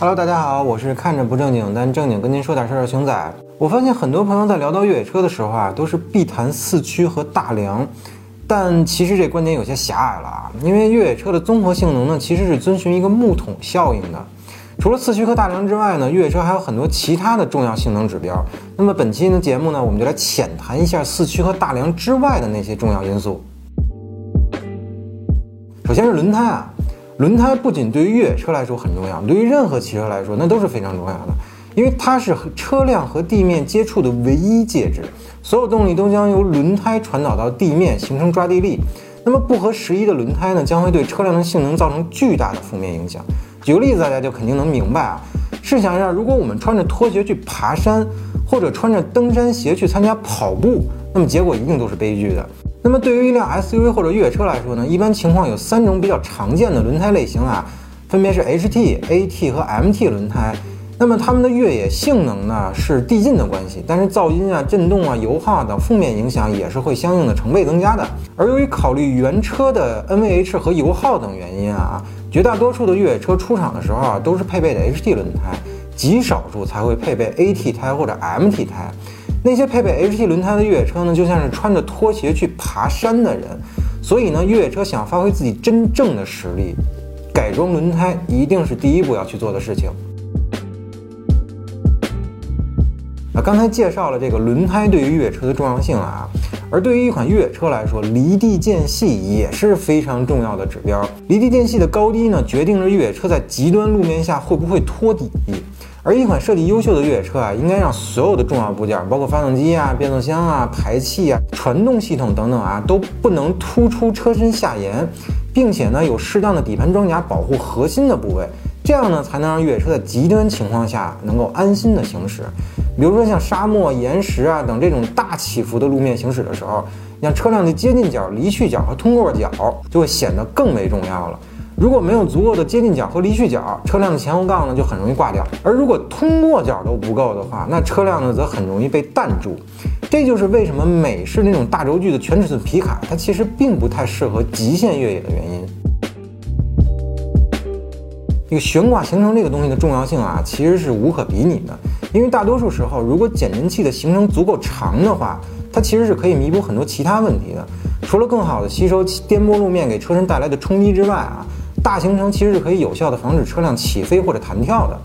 Hello，大家好，我是看着不正经但正经跟您说点事儿的熊仔。我发现很多朋友在聊到越野车的时候啊，都是必谈四驱和大梁，但其实这观点有些狭隘了啊。因为越野车的综合性能呢，其实是遵循一个木桶效应的。除了四驱和大梁之外呢，越野车还有很多其他的重要性能指标。那么本期的节目呢，我们就来浅谈一下四驱和大梁之外的那些重要因素。首先是轮胎啊。轮胎不仅对于越野车来说很重要，对于任何汽车来说那都是非常重要的，因为它是车辆和地面接触的唯一介质，所有动力都将由轮胎传导到地面，形成抓地力。那么不合时宜的轮胎呢，将会对车辆的性能造成巨大的负面影响。举个例子，大家就肯定能明白啊。试想一下，如果我们穿着拖鞋去爬山，或者穿着登山鞋去参加跑步，那么结果一定都是悲剧的。那么对于一辆 SUV 或者越野车来说呢，一般情况有三种比较常见的轮胎类型啊，分别是 HT、AT 和 MT 轮胎。那么它们的越野性能呢是递进的关系，但是噪音啊、震动啊、油耗等负面影响也是会相应的成倍增加的。而由于考虑原车的 NVH 和油耗等原因啊，绝大多数的越野车出厂的时候啊都是配备的 HT 轮胎，极少数才会配备 AT 胎或者 MT 胎。那些配备 HT 轮胎的越野车呢，就像是穿着拖鞋去爬山的人。所以呢，越野车想发挥自己真正的实力，改装轮胎一定是第一步要去做的事情。啊，刚才介绍了这个轮胎对于越野车的重要性啊，而对于一款越野车来说，离地间隙也是非常重要的指标。离地间隙的高低呢，决定着越野车在极端路面下会不会托底。而一款设计优秀的越野车啊，应该让所有的重要部件，包括发动机啊、变速箱啊、排气啊、传动系统等等啊，都不能突出车身下沿，并且呢，有适当的底盘装甲保护核心的部位，这样呢，才能让越野车在极端情况下能够安心的行驶。比如说像沙漠、岩石啊等这种大起伏的路面行驶的时候，像车辆的接近角、离去角和通过角就会显得更为重要了。如果没有足够的接近角和离去角，车辆的前后杠呢就很容易挂掉；而如果通过角都不够的话，那车辆呢则很容易被弹住。这就是为什么美式那种大轴距的全尺寸皮卡，它其实并不太适合极限越野的原因。这个悬挂行程这个东西的重要性啊，其实是无可比拟的。因为大多数时候，如果减震器的行程足够长的话，它其实是可以弥补很多其他问题的。除了更好的吸收颠簸路面给车身带来的冲击之外啊。大行程其实是可以有效的防止车辆起飞或者弹跳的，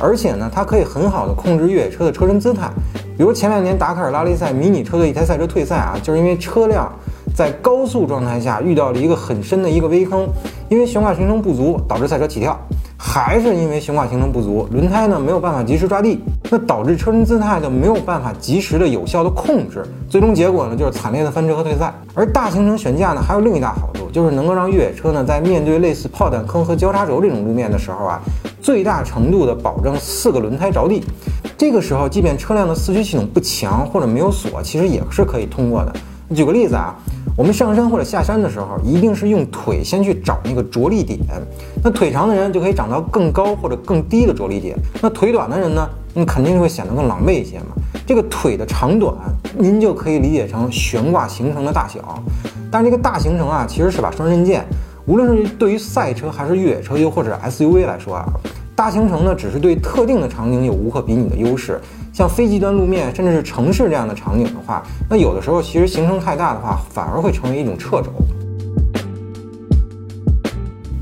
而且呢，它可以很好的控制越野车的车身姿态。比如前两年达喀尔拉力赛迷你车队一台赛车退赛啊，就是因为车辆在高速状态下遇到了一个很深的一个微坑，因为悬挂行程不足导致赛车起跳。还是因为悬挂行程不足，轮胎呢没有办法及时抓地，那导致车身姿态就没有办法及时的有效的控制，最终结果呢就是惨烈的翻车和退赛。而大行程悬架呢还有另一大好处，就是能够让越野车呢在面对类似炮弹坑和交叉轴这种路面的时候啊，最大程度的保证四个轮胎着地。这个时候，即便车辆的四驱系统不强或者没有锁，其实也是可以通过的。举个例子啊。我们上山或者下山的时候，一定是用腿先去找那个着力点。那腿长的人就可以长到更高或者更低的着力点。那腿短的人呢，那肯定会显得更狼狈一些嘛。这个腿的长短，您就可以理解成悬挂行程的大小。但是这个大行程啊，其实是把双刃剑。无论是对于赛车还是越野车，又或者 SUV 来说啊，大行程呢，只是对特定的场景有无可比拟的优势。像非极端路面，甚至是城市这样的场景的话，那有的时候其实行程太大的话，反而会成为一种掣肘。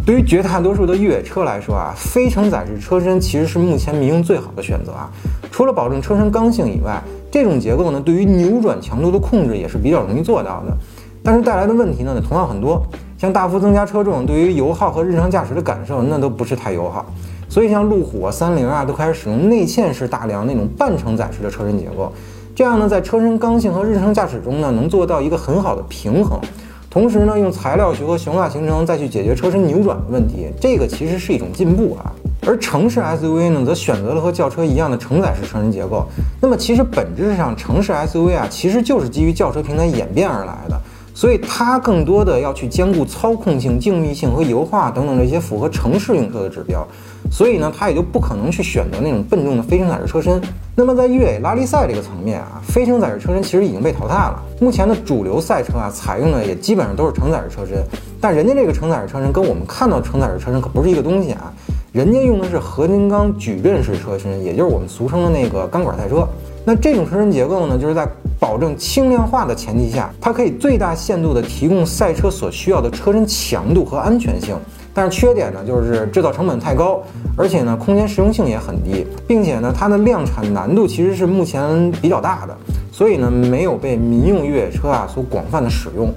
对于绝大多数的越野车来说啊，非承载式车身其实是目前民用最好的选择啊。除了保证车身刚性以外，这种结构呢，对于扭转强度的控制也是比较容易做到的。但是带来的问题呢，同样很多，像大幅增加车重，对于油耗和日常驾驶的感受，那都不是太友好。所以，像路虎啊、三菱啊，都开始使用内嵌式大梁那种半承载式的车身结构。这样呢，在车身刚性和日常驾驶中呢，能做到一个很好的平衡。同时呢，用材料学和悬挂形成再去解决车身扭转的问题，这个其实是一种进步啊。而城市 SUV 呢，则选择了和轿车一样的承载式车身结构。那么，其实本质上，城市 SUV 啊，其实就是基于轿车平台演变而来的。所以它更多的要去兼顾操控性、静谧性和油画等等这些符合城市用车的指标，所以呢，它也就不可能去选择那种笨重的非承载式车身。那么在越野拉力赛这个层面啊，非承载式车身其实已经被淘汰了。目前的主流赛车啊，采用的也基本上都是承载式车身，但人家这个承载式车身跟我们看到承载式车身可不是一个东西啊。人家用的是合金钢矩阵式车身，也就是我们俗称的那个钢管赛车。那这种车身结构呢，就是在保证轻量化的前提下，它可以最大限度地提供赛车所需要的车身强度和安全性。但是缺点呢，就是制造成本太高，而且呢，空间实用性也很低，并且呢，它的量产难度其实是目前比较大的，所以呢，没有被民用越野车啊所广泛的使用。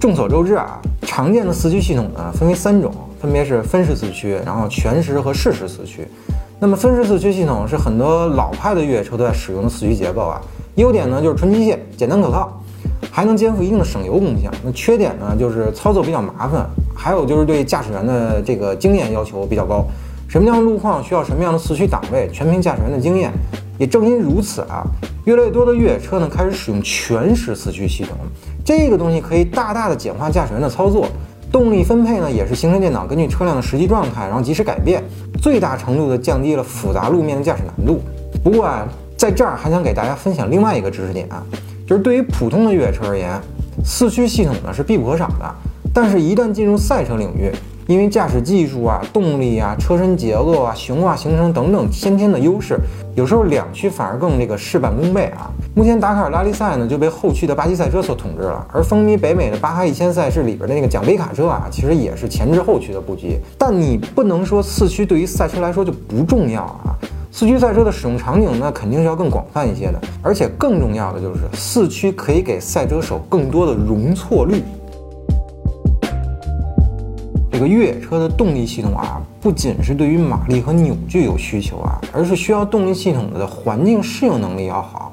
众所周知啊，常见的四驱系统呢分为三种，分别是分时四驱，然后全时和适时四驱。那么分时四驱系统是很多老派的越野车都在使用的四驱结构啊，优点呢就是纯机械、简单可靠。还能肩负一定的省油功效，那缺点呢就是操作比较麻烦，还有就是对驾驶员的这个经验要求比较高。什么样的路况需要什么样的四驱档位，全凭驾驶员的经验。也正因如此啊，越来越多的越野车呢开始使用全时四驱系统，这个东西可以大大的简化驾驶员的操作，动力分配呢也是行车电脑根据车辆的实际状态然后及时改变，最大程度的降低了复杂路面的驾驶难度。不过啊，在这儿还想给大家分享另外一个知识点啊。就是对于普通的越野车而言，四驱系统呢是必不可少的。但是，一旦进入赛车领域，因为驾驶技术啊、动力啊、车身结构啊、悬挂行程等等先天的优势，有时候两驱反而更这个事半功倍啊。目前达喀尔拉力赛呢就被后驱的巴西赛车所统治了，而风靡北美的巴哈一千赛事里边的那个奖杯卡车啊，其实也是前置后驱的布局。但你不能说四驱对于赛车来说就不重要啊。四驱赛车的使用场景呢，肯定是要更广泛一些的，而且更重要的就是四驱可以给赛车手更多的容错率。这个越野车的动力系统啊，不仅是对于马力和扭矩有需求啊，而是需要动力系统的环境适应能力要好。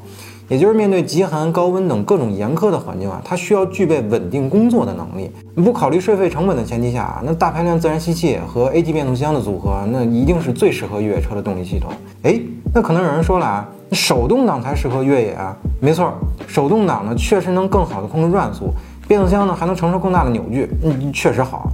也就是面对极寒、高温等各种严苛的环境啊，它需要具备稳定工作的能力。不考虑税费成本的前提下啊，那大排量自然吸气和 AT 变速箱的组合，那一定是最适合越野车的动力系统。哎，那可能有人说了啊，手动挡才适合越野啊？没错，手动挡呢确实能更好的控制转速，变速箱呢还能承受更大的扭矩，嗯，确实好。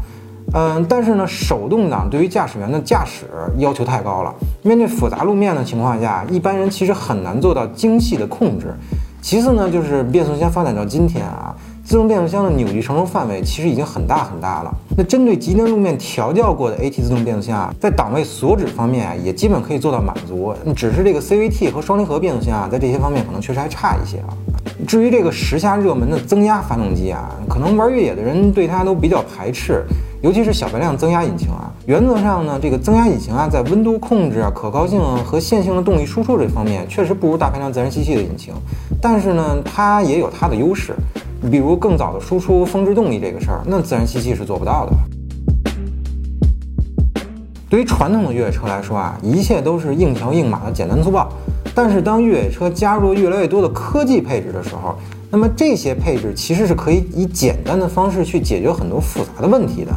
嗯，但是呢，手动挡对于驾驶员的驾驶要求太高了。面对复杂路面的情况下，一般人其实很难做到精细的控制。其次呢，就是变速箱发展到今天啊，自动变速箱的扭矩承受范围其实已经很大很大了。那针对极端路面调教过的 AT 自动变速箱啊，在档位锁止方面，也基本可以做到满足。只是这个 CVT 和双离合变速箱啊，在这些方面可能确实还差一些啊。至于这个时下热门的增压发动机啊，可能玩越野的人对它都比较排斥。尤其是小排量增压引擎啊，原则上呢，这个增压引擎啊，在温度控制啊、可靠性和线性的动力输出这方面，确实不如大排量自然吸气的引擎。但是呢，它也有它的优势，比如更早的输出峰值动力这个事儿，那自然吸气是做不到的。对于传统的越野车来说啊，一切都是硬桥硬马的简单粗暴。但是当越野车加入越来越多的科技配置的时候，那么这些配置其实是可以以简单的方式去解决很多复杂的问题的。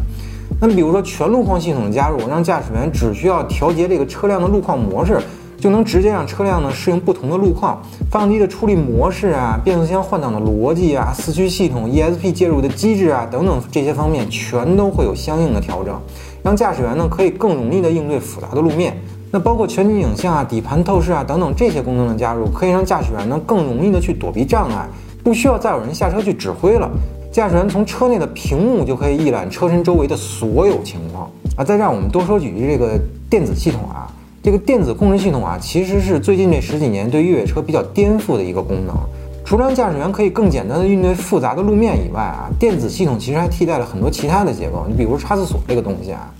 那么比如说全路况系统的加入，让驾驶员只需要调节这个车辆的路况模式，就能直接让车辆呢适应不同的路况。发动机的处理模式啊，变速箱换挡的逻辑啊，四驱系统 ESP 介入的机制啊等等这些方面，全都会有相应的调整，让驾驶员呢可以更容易的应对复杂的路面。那包括全景影像啊、底盘透视啊等等这些功能的加入，可以让驾驶员呢更容易的去躲避障碍。不需要再有人下车去指挥了，驾驶员从车内的屏幕就可以一览车身周围的所有情况啊！再让我们多说几句这个电子系统啊，这个电子控制系统啊，其实是最近这十几年对越野车比较颠覆的一个功能。除了让驾驶员可以更简单的应对复杂的路面以外啊，电子系统其实还替代了很多其他的结构。你比如差速锁这个东西啊，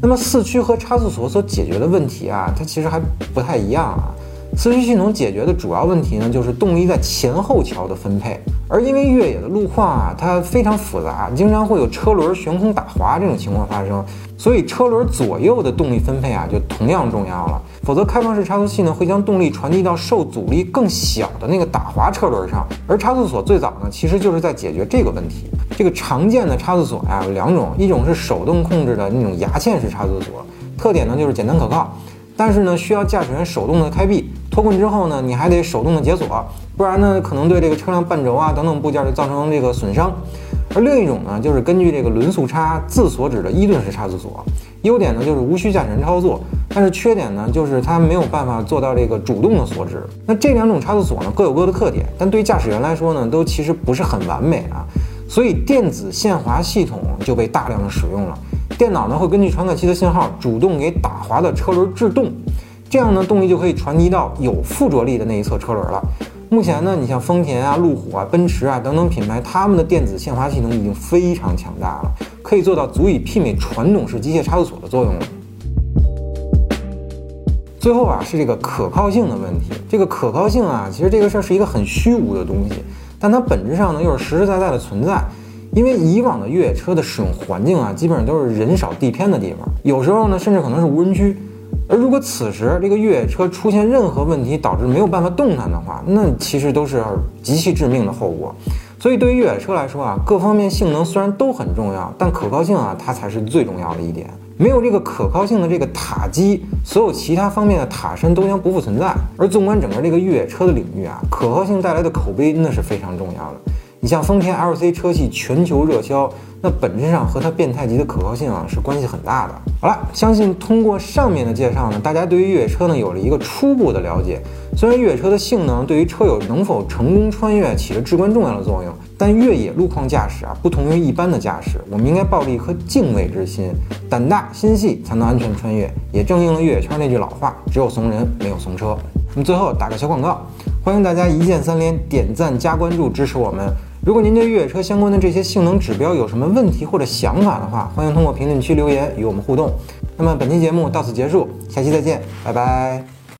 那么四驱和差速锁所解决的问题啊，它其实还不太一样啊。四驱系统解决的主要问题呢，就是动力在前后桥的分配。而因为越野的路况啊，它非常复杂，经常会有车轮悬空打滑这种情况发生，所以车轮左右的动力分配啊，就同样重要了。否则，开放式差速器呢，会将动力传递到受阻力更小的那个打滑车轮上。而差速锁最早呢，其实就是在解决这个问题。这个常见的差速锁呀，有两种，一种是手动控制的那种牙嵌式差速锁，特点呢就是简单可靠，但是呢，需要驾驶员手动的开闭。脱困之后呢，你还得手动的解锁，不然呢，可能对这个车辆半轴啊等等部件就造成这个损伤。而另一种呢，就是根据这个轮速差自锁止的伊顿式差速锁，优点呢就是无需驾驶员操作，但是缺点呢就是它没有办法做到这个主动的锁止。那这两种差速锁呢各有各的特点，但对驾驶员来说呢，都其实不是很完美啊。所以电子限滑系统就被大量的使用了。电脑呢会根据传感器的信号主动给打滑的车轮制动，这样呢动力就可以传递到有附着力的那一侧车轮了。目前呢，你像丰田啊、路虎啊、奔驰啊等等品牌，他们的电子限滑系统已经非常强大了，可以做到足以媲美传统式机械差速锁的作用了。最后啊，是这个可靠性的问题。这个可靠性啊，其实这个事儿是一个很虚无的东西，但它本质上呢又是实实在在的存在。因为以往的越野车的使用环境啊，基本上都是人少地偏的地方，有时候呢甚至可能是无人区。而如果此时这个越野车出现任何问题，导致没有办法动弹的话，那其实都是极其致命的后果。所以对于越野车来说啊，各方面性能虽然都很重要，但可靠性啊，它才是最重要的一点。没有这个可靠性的这个塔基，所有其他方面的塔身都将不复存在。而纵观整个这个越野车的领域啊，可靠性带来的口碑那是非常重要的。你像丰田 LC 车系全球热销，那本质上和它变态级的可靠性啊是关系很大的。好了，相信通过上面的介绍呢，大家对于越野车呢有了一个初步的了解。虽然越野车的性能对于车友能否成功穿越起着至关重要的作用，但越野路况驾驶啊不同于一般的驾驶，我们应该抱着一颗敬畏之心，胆大心细才能安全穿越。也正应了越野圈那句老话：只有怂人，没有怂车。那么最后打个小广告，欢迎大家一键三连，点赞加关注支持我们。如果您对越野车相关的这些性能指标有什么问题或者想法的话，欢迎通过评论区留言与我们互动。那么本期节目到此结束，下期再见，拜拜。